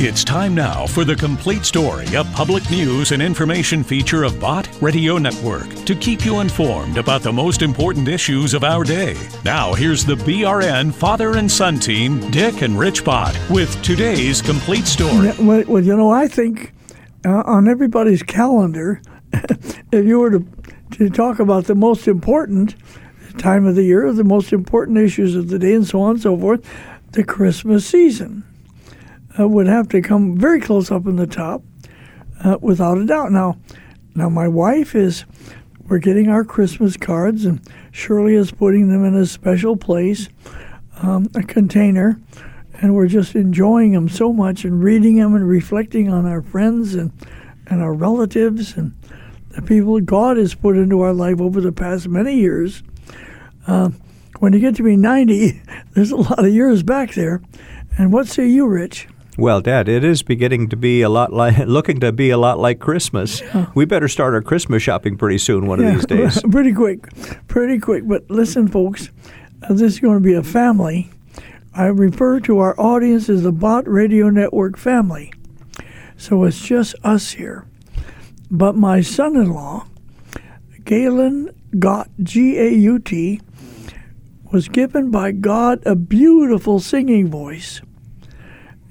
It's time now for the complete story, a public news and information feature of Bott Radio Network to keep you informed about the most important issues of our day. Now, here's the BRN father and son team, Dick and Rich Bott, with today's complete story. Well, well, you know, I think uh, on everybody's calendar, if you were to, to talk about the most important time of the year, the most important issues of the day, and so on and so forth, the Christmas season uh, would have to come very close up in the top, uh, without a doubt. Now, now my wife is. We're getting our Christmas cards, and Shirley is putting them in a special place, um, a container, and we're just enjoying them so much and reading them and reflecting on our friends and and our relatives and the people God has put into our life over the past many years. Uh, when you get to be 90, there's a lot of years back there. And what say you, Rich? Well, Dad, it is beginning to be a lot like looking to be a lot like Christmas. We better start our Christmas shopping pretty soon, one yeah, of these days. pretty quick, pretty quick. But listen, folks, uh, this is going to be a family. I refer to our audience as the Bott Radio Network family. So it's just us here. But my son-in-law, Galen Gaut, G-A-U-T, was given by God a beautiful singing voice.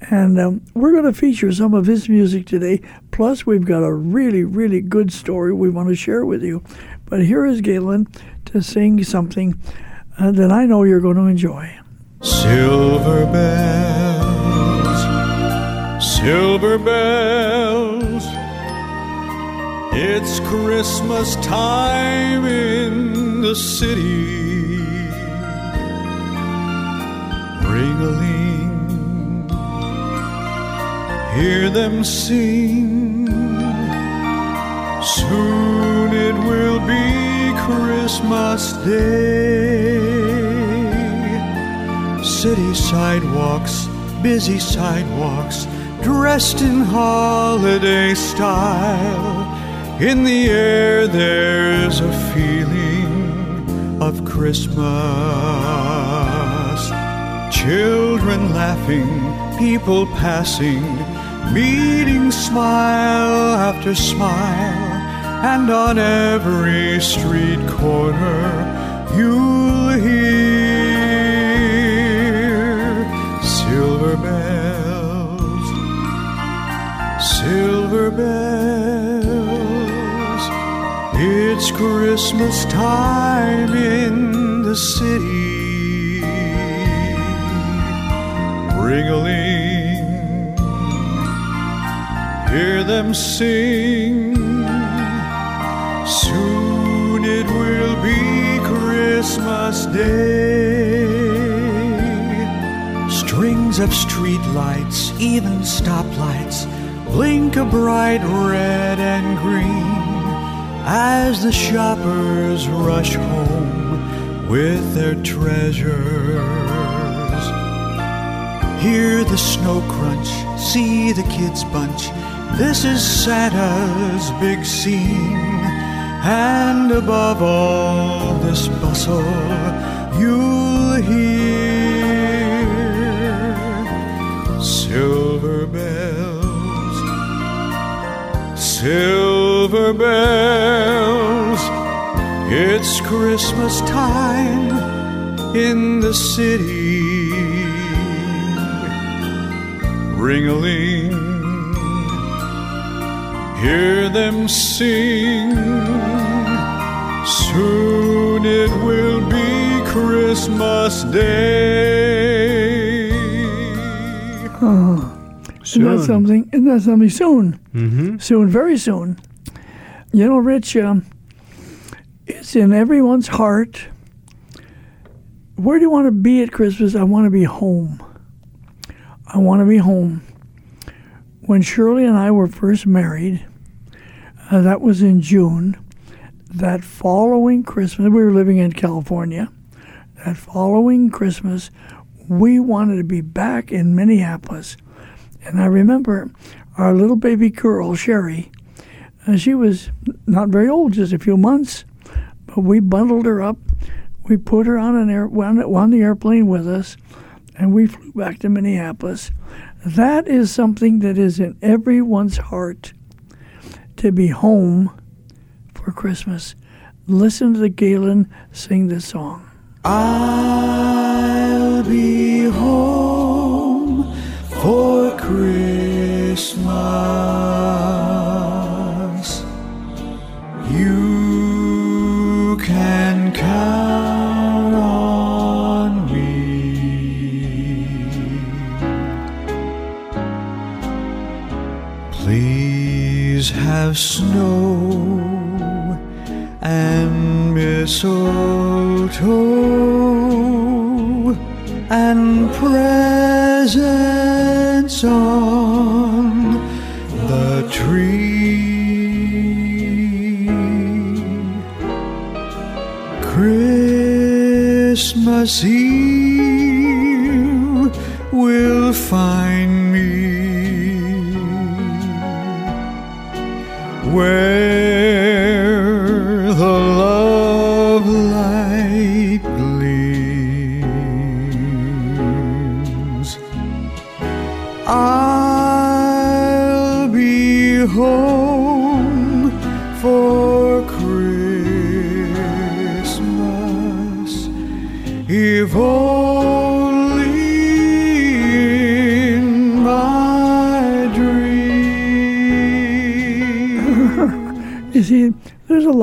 And um, we're going to feature some of his music today. Plus, we've got a really, really good story we want to share with you. But here is Galen to sing something uh, that I know you're going to enjoy. Silver bells, silver bells, it's Christmas time in the city. Ring a hear them sing. Soon it will be Christmas Day. City sidewalks, busy sidewalks, dressed in holiday style. In the air, there's a feeling of Christmas. Children laughing, people passing meeting smile after smile, and on every street corner you'll hear silver bells, silver bells. It's Christmas time in the city. Ring a ling hear them sing. Soon it will be Christmas Day. Strings of street lights, even stoplights, blink a bright red and green as the shoppers rush home with their treasures. Hear the snow crunch, see the kids bunch this is Santa's big scene, and above all this bustle, you'll hear silver bells, silver bells. It's Christmas time in the city. Ring a hear them sing. Soon it will be Christmas Day. Oh, soon. Isn't that something? Isn't that something? Soon. Mm-hmm. Soon, very soon. You know, Rich, um, it's in everyone's heart. Where do you want to be at Christmas? I want to be home. I want to be home. When Shirley and I were first married, uh, that was in June. That following Christmas, we were living in California. That following Christmas, we wanted to be back in Minneapolis. And I remember our little baby girl, Sherry, uh, she was not very old, just a few months, but we bundled her up. We put her on an air, on the airplane with us, and we flew back to Minneapolis. That is something that is in everyone's heart to be home for Christmas. Listen to Galen sing this song. I'll be home for Christmas. Mistletoe and presents on the tree. Christmas Eve will find me where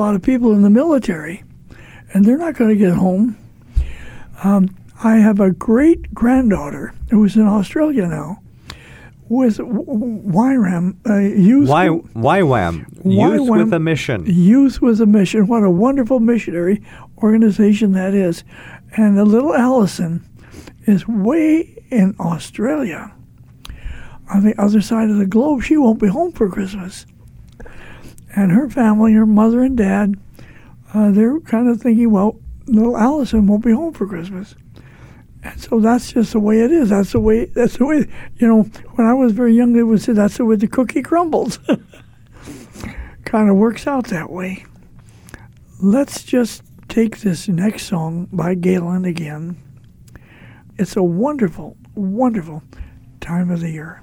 lot of people in the military, and they're not going to get home. Um, I have a great granddaughter who's in Australia now with YRAM, uh, youth, Why, YWAM, Youth YWAM. with a Mission. Youth with a Mission. What a wonderful missionary organization that is. And the little Allison is way in Australia on the other side of the globe. She won't be home for Christmas. And her family, her mother and dad, uh, they're kind of thinking, well, little Allison won't be home for Christmas. And so that's just the way it is. That's the way. That's the way. You know, when I was very young, they would say that's the way the cookie crumbles. kind of works out that way. Let's just take this next song by Galen again. It's a wonderful, wonderful time of the year.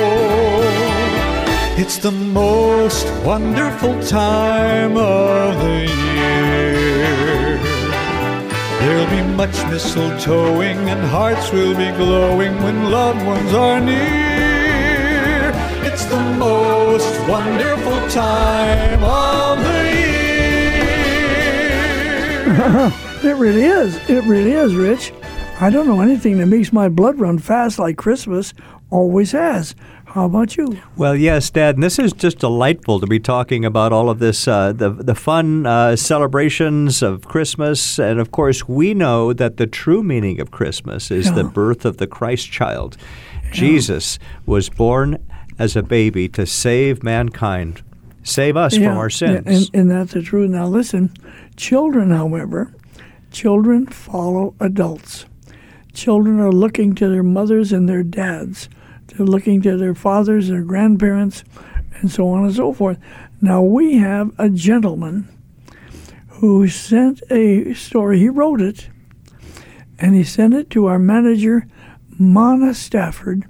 It's the most wonderful time of the year. There'll be much mistletoeing and hearts will be glowing when loved ones are near. It's the most wonderful time of the year. It really is. It really is, Rich. I don't know anything that makes my blood run fast like Christmas always has. How about you? Well, yes, Dad, and this is just delightful to be talking about all of this, uh, the the fun uh, celebrations of Christmas, and of course, we know that the true meaning of Christmas is the birth of the Christ child. Jesus was born as a baby to save mankind, save us from our sins. And, and that's the truth. Now, listen, children, however, children follow adults. Children are looking to their mothers and their dads. They're looking to their fathers, their grandparents, and so on and so forth. Now, we have a gentleman who sent a story. He wrote it, and he sent it to our manager, Mana Stafford,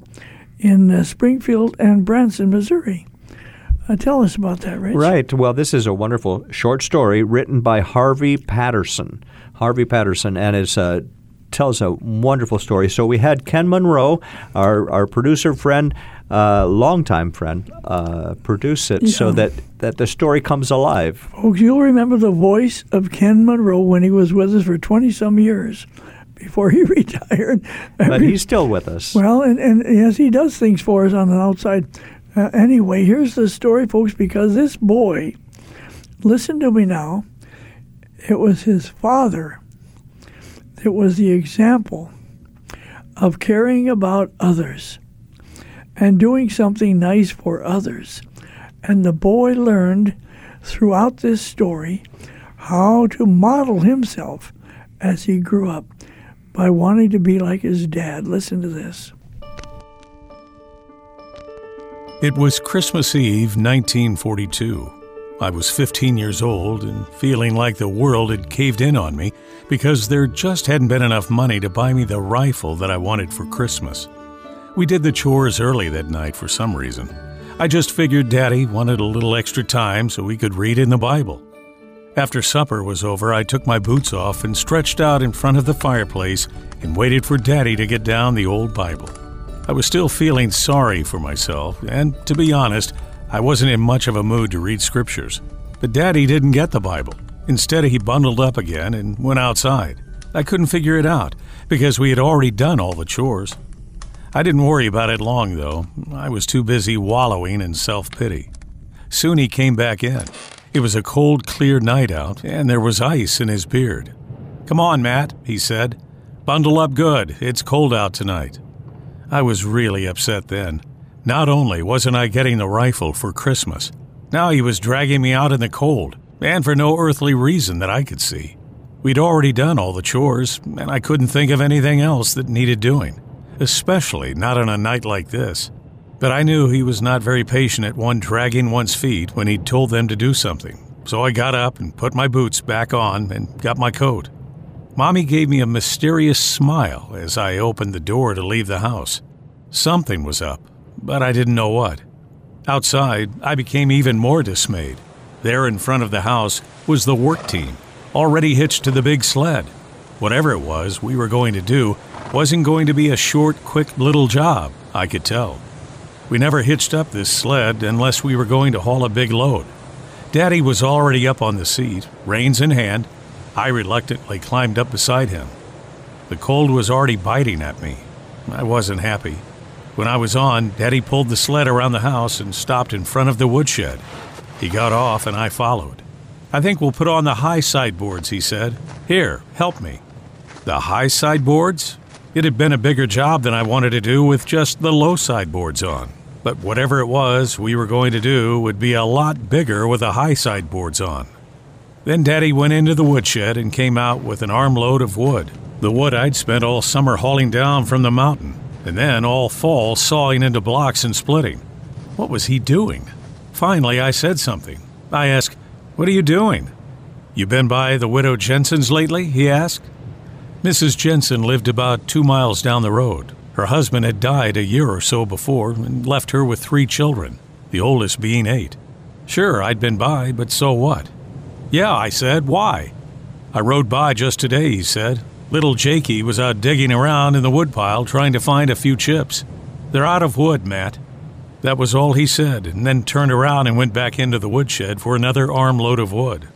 in uh, Springfield and Branson, Missouri. Uh, tell us about that, Rich. Right. Well, this is a wonderful short story written by Harvey Patterson. Harvey Patterson, and it's uh, tells a wonderful story. So we had Ken Monroe, our, our producer friend, uh, longtime friend, uh, produce it so that, that the story comes alive. Folks, you'll remember the voice of Ken Monroe when he was with us for 20 some years before he retired. But he's still with us. Well, and, and yes, he does things for us on the outside. Uh, anyway, here's the story, folks, because this boy, listen to me now, it was his father that was the example of caring about others and doing something nice for others. And the boy learned throughout this story how to model himself as he grew up by wanting to be like his dad. Listen to this. It was Christmas Eve, 1942. I was 15 years old and feeling like the world had caved in on me because there just hadn't been enough money to buy me the rifle that I wanted for Christmas. We did the chores early that night for some reason. I just figured Daddy wanted a little extra time so we could read in the Bible. After supper was over, I took my boots off and stretched out in front of the fireplace and waited for Daddy to get down the old Bible. I was still feeling sorry for myself, and to be honest, I wasn't in much of a mood to read scriptures. But Daddy didn't get the Bible. Instead, he bundled up again and went outside. I couldn't figure it out because we had already done all the chores. I didn't worry about it long, though. I was too busy wallowing in self pity. Soon he came back in. It was a cold, clear night out, and there was ice in his beard. Come on, Matt, he said. Bundle up good. It's cold out tonight. I was really upset then. Not only wasn't I getting the rifle for Christmas, now he was dragging me out in the cold, and for no earthly reason that I could see. We'd already done all the chores, and I couldn't think of anything else that needed doing, especially not on a night like this. But I knew he was not very patient at one dragging one's feet when he'd told them to do something, so I got up and put my boots back on and got my coat. Mommy gave me a mysterious smile as I opened the door to leave the house. Something was up, but I didn't know what. Outside, I became even more dismayed. There in front of the house was the work team, already hitched to the big sled. Whatever it was we were going to do wasn't going to be a short, quick little job, I could tell. We never hitched up this sled unless we were going to haul a big load. Daddy was already up on the seat, reins in hand. I reluctantly climbed up beside him. The cold was already biting at me. I wasn't happy. When I was on, Daddy pulled the sled around the house and stopped in front of the woodshed. He got off and I followed. I think we'll put on the high sideboards, he said. Here, help me. The high sideboards? It had been a bigger job than I wanted to do with just the low sideboards on. But whatever it was we were going to do would be a lot bigger with the high sideboards on. Then Daddy went into the woodshed and came out with an armload of wood. The wood I'd spent all summer hauling down from the mountain, and then all fall sawing into blocks and splitting. What was he doing? Finally, I said something. I asked, What are you doing? You been by the widow Jensen's lately? he asked. Mrs. Jensen lived about two miles down the road. Her husband had died a year or so before and left her with three children, the oldest being eight. Sure, I'd been by, but so what? Yeah, I said, why? I rode by just today, he said. Little Jakey was out digging around in the woodpile trying to find a few chips. They're out of wood, Matt. That was all he said, and then turned around and went back into the woodshed for another armload of wood.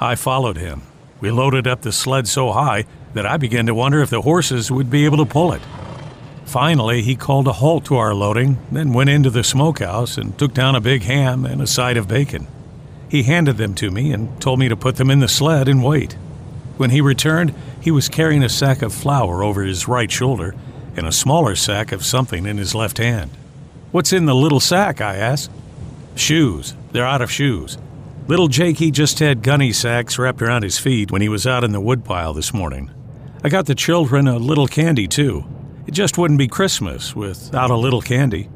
I followed him. We loaded up the sled so high that I began to wonder if the horses would be able to pull it. Finally, he called a halt to our loading, then went into the smokehouse and took down a big ham and a side of bacon. He handed them to me and told me to put them in the sled and wait. When he returned, he was carrying a sack of flour over his right shoulder and a smaller sack of something in his left hand. What's in the little sack? I asked. Shoes. They're out of shoes. Little Jakey just had gunny sacks wrapped around his feet when he was out in the woodpile this morning. I got the children a little candy, too. It just wouldn't be Christmas without a little candy.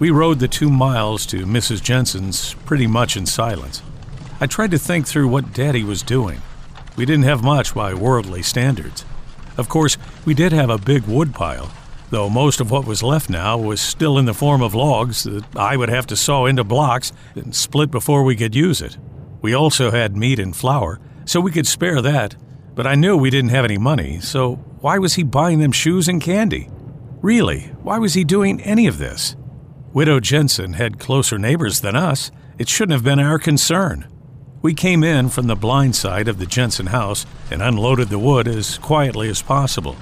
We rode the two miles to Mrs. Jensen's pretty much in silence. I tried to think through what Daddy was doing. We didn't have much by worldly standards. Of course, we did have a big woodpile, though most of what was left now was still in the form of logs that I would have to saw into blocks and split before we could use it. We also had meat and flour, so we could spare that, But I knew we didn't have any money, so why was he buying them shoes and candy? Really, why was he doing any of this? Widow Jensen had closer neighbors than us. It shouldn't have been our concern. We came in from the blind side of the Jensen house and unloaded the wood as quietly as possible.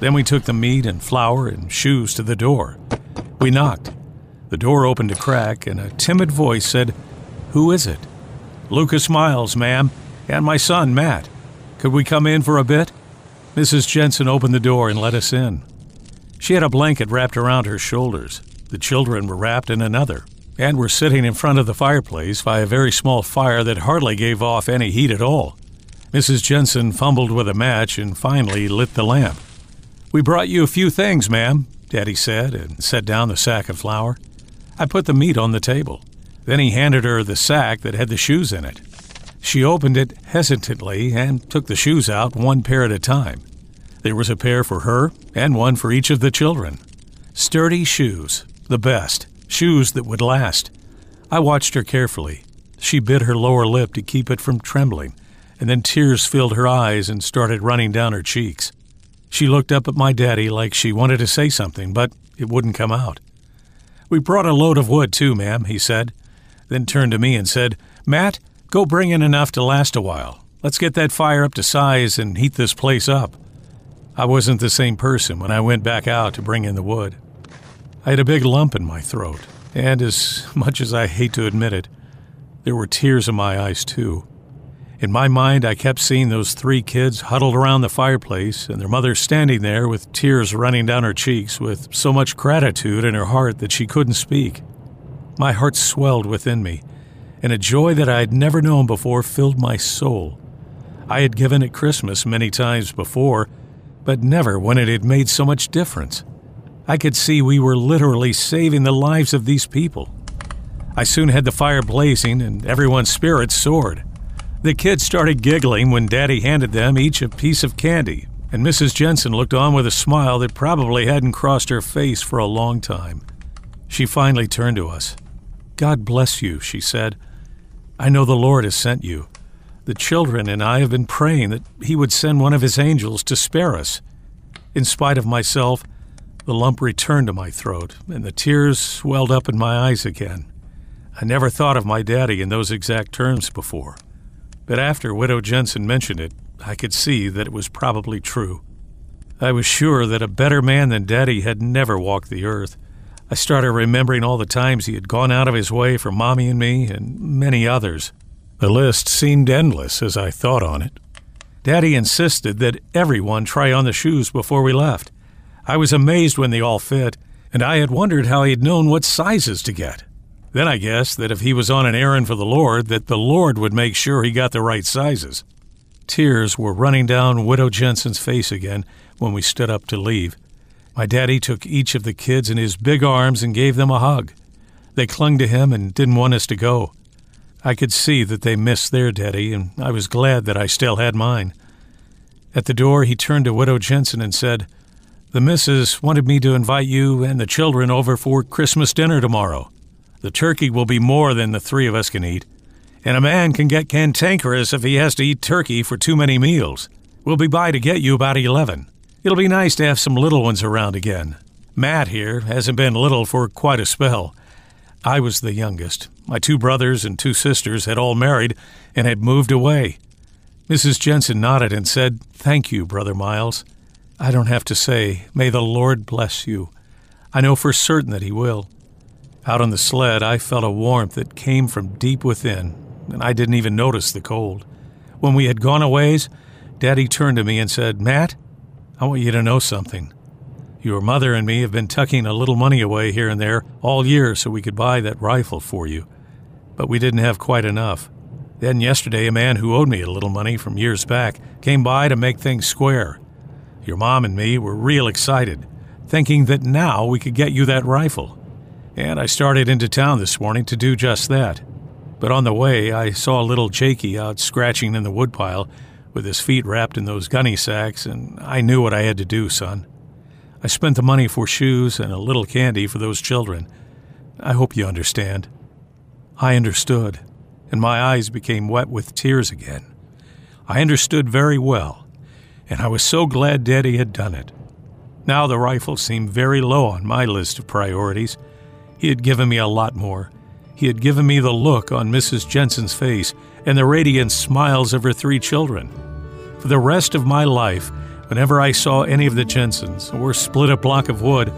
Then we took the meat and flour and shoes to the door. We knocked. The door opened a crack, and a timid voice said, Who is it? Lucas Miles, ma'am, and my son, Matt. Could we come in for a bit? Mrs. Jensen opened the door and let us in. She had a blanket wrapped around her shoulders. The children were wrapped in another, and were sitting in front of the fireplace by a very small fire that hardly gave off any heat at all. Mrs. Jensen fumbled with a match and finally lit the lamp. We brought you a few things, ma'am, Daddy said, and set down the sack of flour. I put the meat on the table. Then he handed her the sack that had the shoes in it. She opened it hesitantly and took the shoes out one pair at a time. There was a pair for her and one for each of the children. Sturdy shoes, the best, shoes that would last. I watched her carefully. She bit her lower lip to keep it from trembling, and then tears filled her eyes and started running down her cheeks. She looked up at my daddy like she wanted to say something, but it wouldn't come out. We brought a load of wood, too, ma'am, he said, then turned to me and said, Matt, Go bring in enough to last a while. Let's get that fire up to size and heat this place up. I wasn't the same person when I went back out to bring in the wood. I had a big lump in my throat, and as much as I hate to admit it, there were tears in my eyes too. In my mind, I kept seeing those three kids huddled around the fireplace and their mother standing there with tears running down her cheeks with so much gratitude in her heart that she couldn't speak. My heart swelled within me and a joy that I had never known before filled my soul. I had given at Christmas many times before, but never when it had made so much difference. I could see we were literally saving the lives of these people. I soon had the fire blazing and everyone's spirits soared. The kids started giggling when Daddy handed them each a piece of candy, and Mrs. Jensen looked on with a smile that probably hadn't crossed her face for a long time. She finally turned to us. God bless you, she said. I know the Lord has sent you. The children and I have been praying that He would send one of His angels to spare us. In spite of myself, the lump returned to my throat, and the tears welled up in my eyes again. I never thought of my daddy in those exact terms before, but after Widow Jensen mentioned it, I could see that it was probably true. I was sure that a better man than Daddy had never walked the earth, I started remembering all the times he had gone out of his way for Mommy and me and many others. The list seemed endless as I thought on it. Daddy insisted that everyone try on the shoes before we left. I was amazed when they all fit, and I had wondered how he had known what sizes to get. Then I guessed that if he was on an errand for the Lord, that the Lord would make sure he got the right sizes. Tears were running down Widow Jensen's face again when we stood up to leave. My daddy took each of the kids in his big arms and gave them a hug. They clung to him and didn't want us to go. I could see that they missed their daddy, and I was glad that I still had mine. At the door, he turned to Widow Jensen and said, The missus wanted me to invite you and the children over for Christmas dinner tomorrow. The turkey will be more than the three of us can eat, and a man can get cantankerous if he has to eat turkey for too many meals. We'll be by to get you about eleven. It'll be nice to have some little ones around again. Matt here hasn't been little for quite a spell. I was the youngest. My two brothers and two sisters had all married and had moved away. Mrs. Jensen nodded and said, Thank you, Brother Miles. I don't have to say, May the Lord bless you. I know for certain that He will. Out on the sled, I felt a warmth that came from deep within, and I didn't even notice the cold. When we had gone a ways, Daddy turned to me and said, Matt, I want you to know something. Your mother and me have been tucking a little money away here and there all year so we could buy that rifle for you. But we didn't have quite enough. Then yesterday, a man who owed me a little money from years back came by to make things square. Your mom and me were real excited, thinking that now we could get you that rifle. And I started into town this morning to do just that. But on the way, I saw little Jakey out scratching in the woodpile with his feet wrapped in those gunny sacks, and I knew what I had to do, son. I spent the money for shoes and a little candy for those children. I hope you understand. I understood, and my eyes became wet with tears again. I understood very well. And I was so glad Daddy had done it. Now the rifle seemed very low on my list of priorities. He had given me a lot more. He had given me the look on Mrs. Jensen's face and the radiant smiles of her three children. For the rest of my life, whenever I saw any of the Jensens or split a block of wood,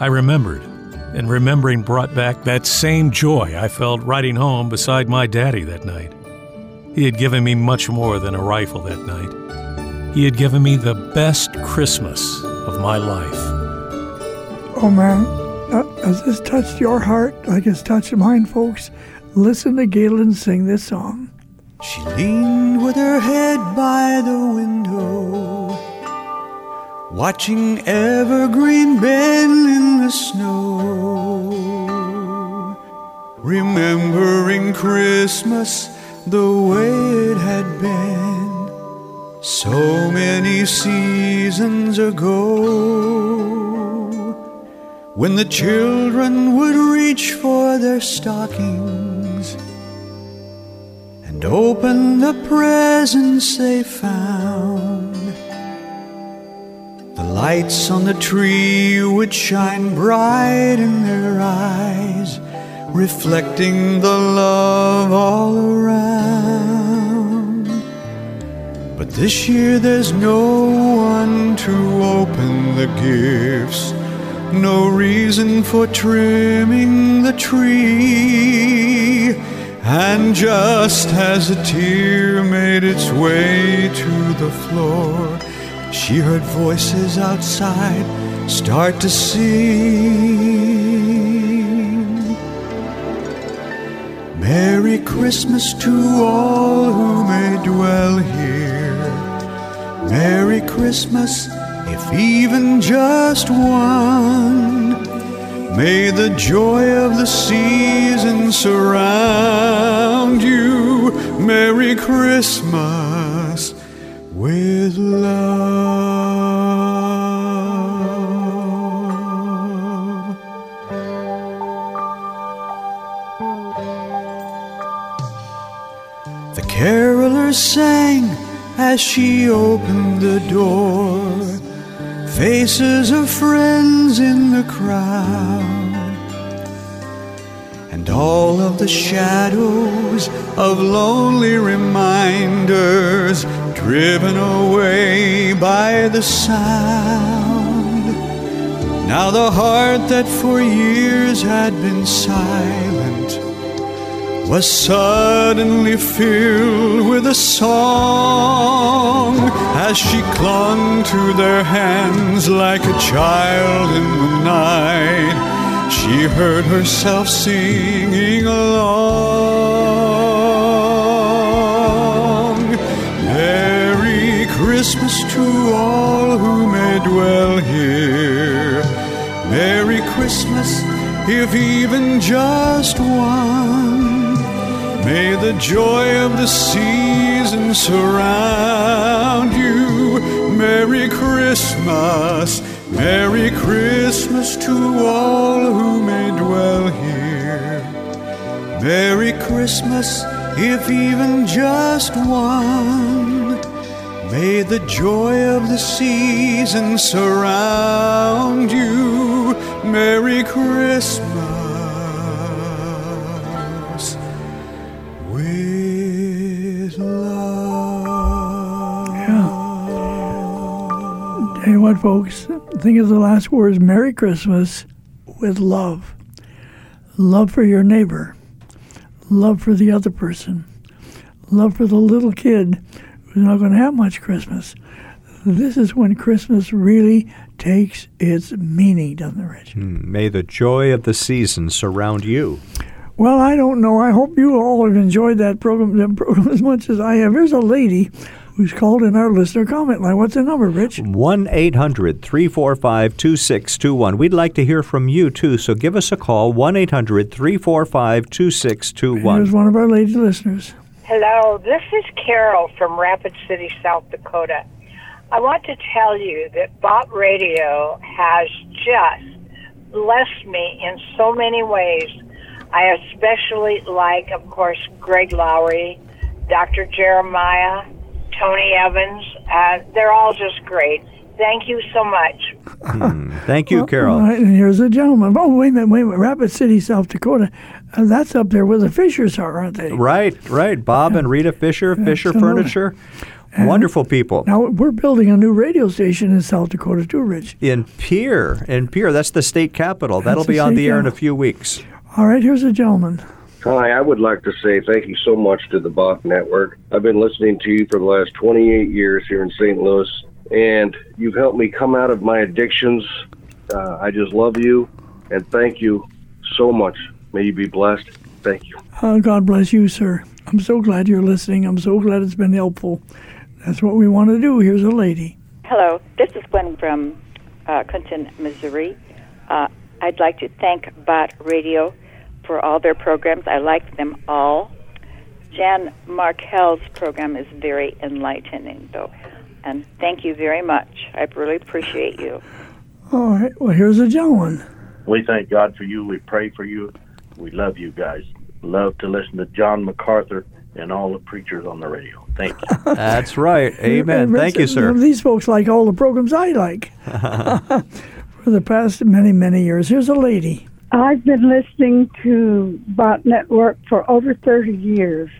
I remembered, and remembering brought back that same joy I felt riding home beside my daddy that night. He had given me much more than a rifle that night. He had given me the best Christmas of my life. Oh man, uh, has this touched your heart like it's touched mine, folks? Listen to Galen sing this song. She leaned with her head by the window, watching evergreen bend in the snow, remembering Christmas the way it had been so many seasons ago, when the children would reach for their stockings and open the presents they found. The lights on the tree would shine bright in their eyes, reflecting the love all around. This year there's no one to open the gifts, no reason for trimming the tree. And just as a tear made its way to the floor, she heard voices outside start to sing. Merry Christmas to all who may dwell here. Merry Christmas, if even just one. May the joy of the season surround you. Merry Christmas faces of friends in the crowd, and all of the shadows of lonely reminders driven away by the sound. Now the heart that for years had been silent was suddenly filled with a song as she clung to their hands like a child in the night. She heard herself singing along. Merry Christmas to all who may dwell here. Merry Christmas, if even just one. May the joy of the season surround you. Merry Christmas, Merry Christmas to all who may dwell here. Merry Christmas, if even just one. May the joy of the season surround you. Merry Christmas folks, think of the last words Merry Christmas with love. Love for your neighbor, love for the other person, love for the little kid who's not going to have much Christmas. This is when Christmas really takes its meaning, doesn't it, Rich? Hmm, may the joy of the season surround you. Well, I don't know. I hope you all have enjoyed that program, that program as much as I have. Here's a lady who's called in our listener comment line. What's the number, Rich? 1 800 345 2621. We'd like to hear from you too, so give us a call 1 800 345 Here's 2621. one of our lady listeners. Hello, this is Carol from Rapid City, South Dakota. I want to tell you that Bott Radio has just blessed me in so many ways. I especially like, of course, Greg Laurie, Dr. Jeremiah, Tony Evans. Uh, they're all just great. Thank you so much. Thank you, Carol. All right, and here's a gentleman. Oh, wait a minute, wait a minute. Rapid City, South Dakota. Uh, that's up there where the Fishers are, aren't they? Right, right. Bob and Rita Fisher, Fisher Absolutely. Furniture. Wonderful people. Now, we're building a new radio station in South Dakota, too, Rich. In Pierre, in Pierre, that's the state capital. That'll be on the air in a few weeks. All right, here's a gentleman. Hi, I would like to say thank you so much to the Bott Network. I've been listening to you for the last 28 years here in St. Louis, and you've helped me come out of my addictions. Uh, I just love you, and thank you so much. May you be blessed. Thank you. Uh, God bless you, sir. I'm so glad you're listening. I'm so glad it's been helpful. That's what we want to do. Here's a lady. Hello, this is Gwen from uh, Clinton, Missouri. Uh, I'd like to thank Bott Radio for all their programs. I like them all. Jan Markell's program is very enlightening, though. And thank you very much. I really appreciate you. All right, well, here's a gentleman. We thank God for you. We pray for you. We love you guys. Love to listen to John MacArthur and all the preachers on the radio. Thank you. That's right. Amen. Thank you, sir. These folks like all the programs I like for the past many, many years. Here's a lady. I've been listening to Bott Network for over 30 years.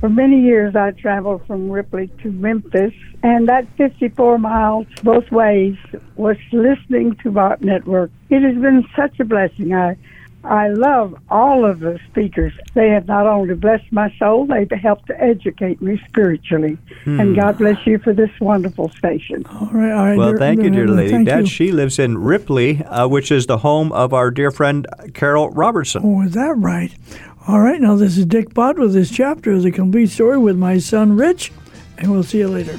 For many years, I traveled from Ripley to Memphis, and that 54 miles both ways was listening to Bott Network. It has been such a blessing. I, I love all of the speakers. They have not only blessed my soul, they've helped to educate me spiritually. And God bless you for this wonderful station. All right, all right. Well, dear- thank you, dear lady. Thank Dad, you. she lives in Ripley, uh, which is the home of our dear friend Carol Robertson. Oh, is that right? All right, now this is Dick Bott with this chapter of the complete story with my son Rich, and we'll see you later.